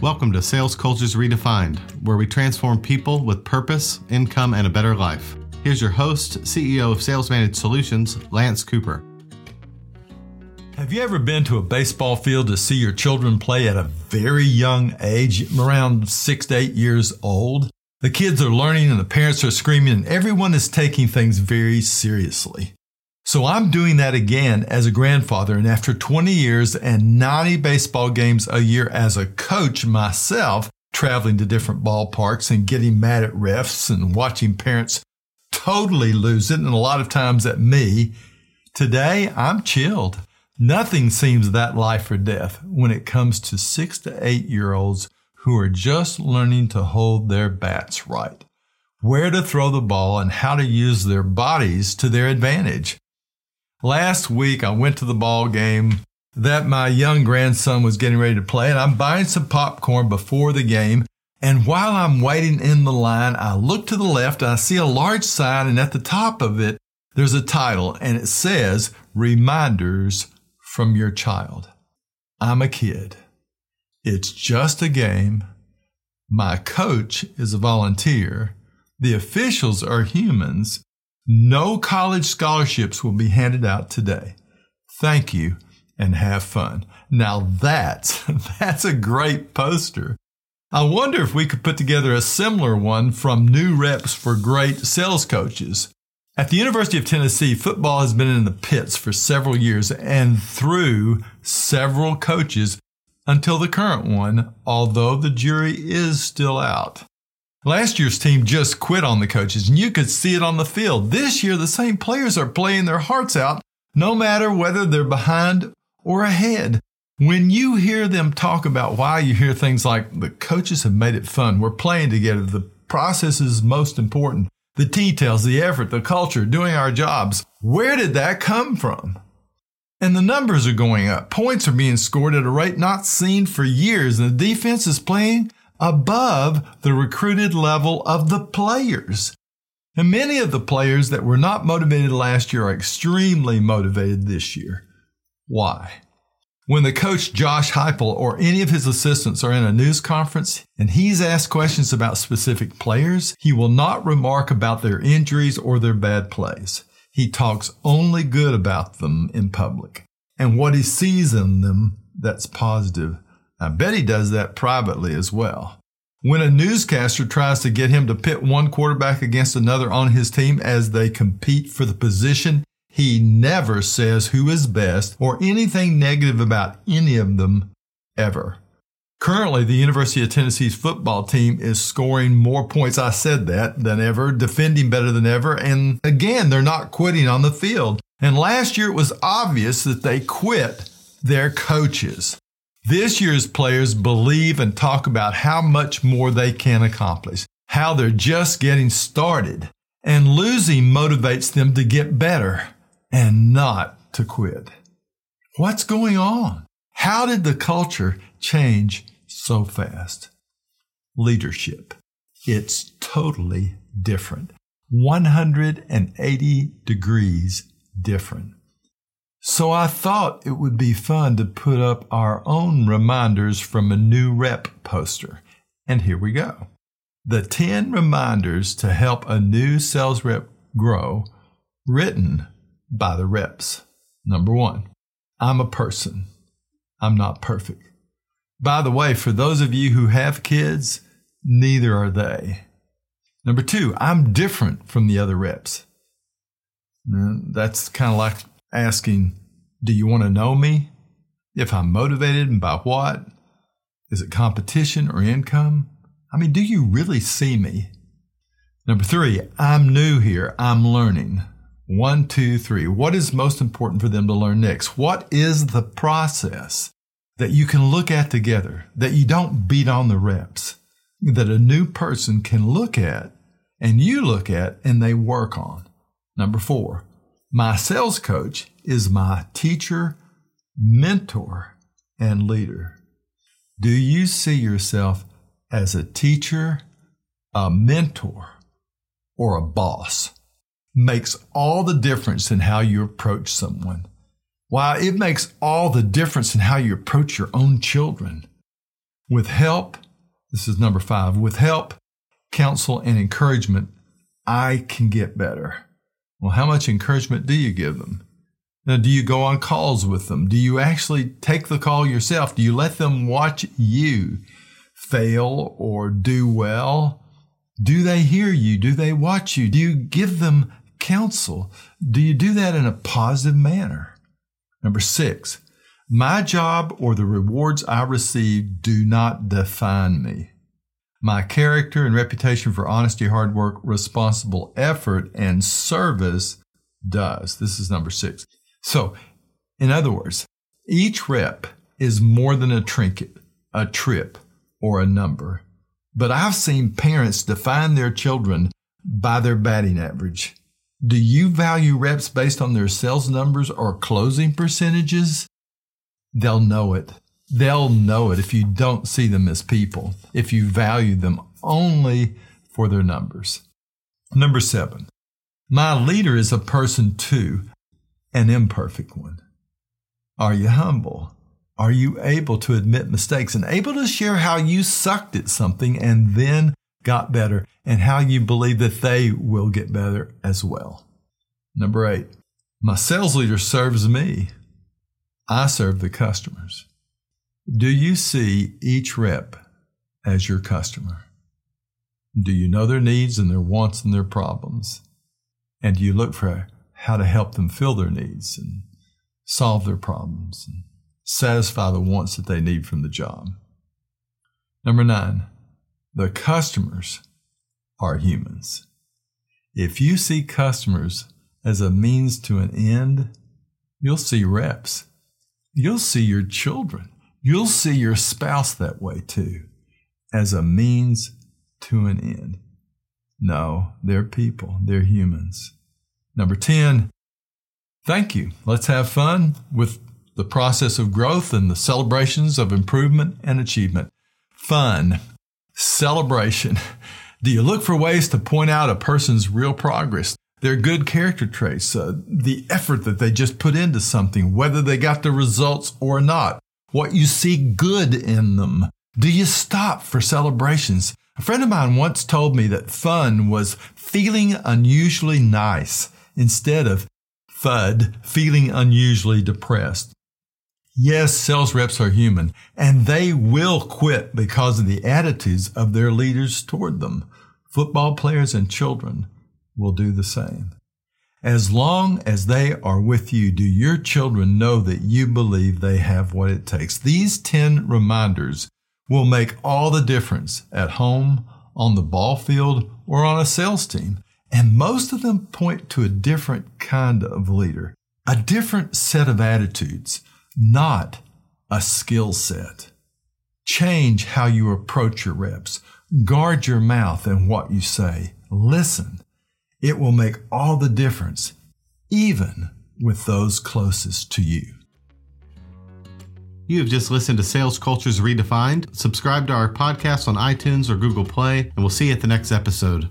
Welcome to Sales Cultures Redefined, where we transform people with purpose, income, and a better life. Here's your host, CEO of Sales Managed Solutions, Lance Cooper. Have you ever been to a baseball field to see your children play at a very young age, around six to eight years old? The kids are learning and the parents are screaming and everyone is taking things very seriously. So I'm doing that again as a grandfather. And after 20 years and 90 baseball games a year as a coach myself, traveling to different ballparks and getting mad at refs and watching parents totally lose it, and a lot of times at me, today I'm chilled. Nothing seems that life or death when it comes to six to eight year olds who are just learning to hold their bats right, where to throw the ball, and how to use their bodies to their advantage. Last week, I went to the ball game that my young grandson was getting ready to play, and I'm buying some popcorn before the game. And while I'm waiting in the line, I look to the left and I see a large sign, and at the top of it, there's a title, and it says Reminders from Your Child. I'm a kid. It's just a game. My coach is a volunteer. The officials are humans. No college scholarships will be handed out today. Thank you and have fun. Now that's, that's a great poster. I wonder if we could put together a similar one from New Reps for Great Sales Coaches. At the University of Tennessee, football has been in the pits for several years and through several coaches until the current one, although the jury is still out. Last year's team just quit on the coaches, and you could see it on the field. This year, the same players are playing their hearts out, no matter whether they're behind or ahead. When you hear them talk about why, you hear things like the coaches have made it fun, we're playing together, the process is most important, the details, the effort, the culture, doing our jobs. Where did that come from? And the numbers are going up. Points are being scored at a rate not seen for years, and the defense is playing above the recruited level of the players. And many of the players that were not motivated last year are extremely motivated this year. Why? When the coach Josh Heupel or any of his assistants are in a news conference and he's asked questions about specific players, he will not remark about their injuries or their bad plays. He talks only good about them in public and what he sees in them that's positive I bet he does that privately as well. When a newscaster tries to get him to pit one quarterback against another on his team as they compete for the position, he never says who is best or anything negative about any of them ever. Currently, the University of Tennessee's football team is scoring more points, I said that, than ever, defending better than ever, and again, they're not quitting on the field. And last year it was obvious that they quit their coaches. This year's players believe and talk about how much more they can accomplish, how they're just getting started, and losing motivates them to get better and not to quit. What's going on? How did the culture change so fast? Leadership. It's totally different. 180 degrees different. So I thought it would be fun to put up our own reminders from a new rep poster. And here we go. The 10 reminders to help a new sales rep grow, written by the reps. Number one, I'm a person. I'm not perfect. By the way, for those of you who have kids, neither are they. Number two, I'm different from the other reps. That's kind of like asking, Do you want to know me? If I'm motivated and by what? Is it competition or income? I mean, do you really see me? Number three, I'm new here. I'm learning. One, two, three. What is most important for them to learn next? What is the process that you can look at together, that you don't beat on the reps, that a new person can look at and you look at and they work on? Number four, my sales coach is my teacher, mentor, and leader. Do you see yourself as a teacher, a mentor, or a boss? Makes all the difference in how you approach someone. Why, it makes all the difference in how you approach your own children. With help, this is number five, with help, counsel, and encouragement, I can get better. Well, how much encouragement do you give them? Now, do you go on calls with them? Do you actually take the call yourself? Do you let them watch you fail or do well? Do they hear you? Do they watch you? Do you give them counsel? Do you do that in a positive manner? Number six, my job or the rewards I receive do not define me. My character and reputation for honesty, hard work, responsible effort, and service does. This is number six. So, in other words, each rep is more than a trinket, a trip, or a number. But I've seen parents define their children by their batting average. Do you value reps based on their sales numbers or closing percentages? They'll know it. They'll know it if you don't see them as people, if you value them only for their numbers. Number seven, my leader is a person too, an imperfect one. Are you humble? Are you able to admit mistakes and able to share how you sucked at something and then got better and how you believe that they will get better as well? Number eight, my sales leader serves me. I serve the customers. Do you see each rep as your customer? Do you know their needs and their wants and their problems? And do you look for how to help them fill their needs and solve their problems and satisfy the wants that they need from the job. Number nine, the customers are humans. If you see customers as a means to an end, you'll see reps. You'll see your children. You'll see your spouse that way too, as a means to an end. No, they're people, they're humans. Number 10, thank you. Let's have fun with the process of growth and the celebrations of improvement and achievement. Fun, celebration. Do you look for ways to point out a person's real progress, their good character traits, uh, the effort that they just put into something, whether they got the results or not, what you see good in them? Do you stop for celebrations? A friend of mine once told me that fun was feeling unusually nice instead of FUD, feeling unusually depressed. Yes, sales reps are human, and they will quit because of the attitudes of their leaders toward them. Football players and children will do the same. As long as they are with you, do your children know that you believe they have what it takes? These 10 reminders will make all the difference at home, on the ball field, or on a sales team. And most of them point to a different kind of leader, a different set of attitudes not a skill set. Change how you approach your reps. Guard your mouth and what you say. Listen. It will make all the difference, even with those closest to you. You have just listened to Sales Cultures Redefined. Subscribe to our podcast on iTunes or Google Play, and we'll see you at the next episode.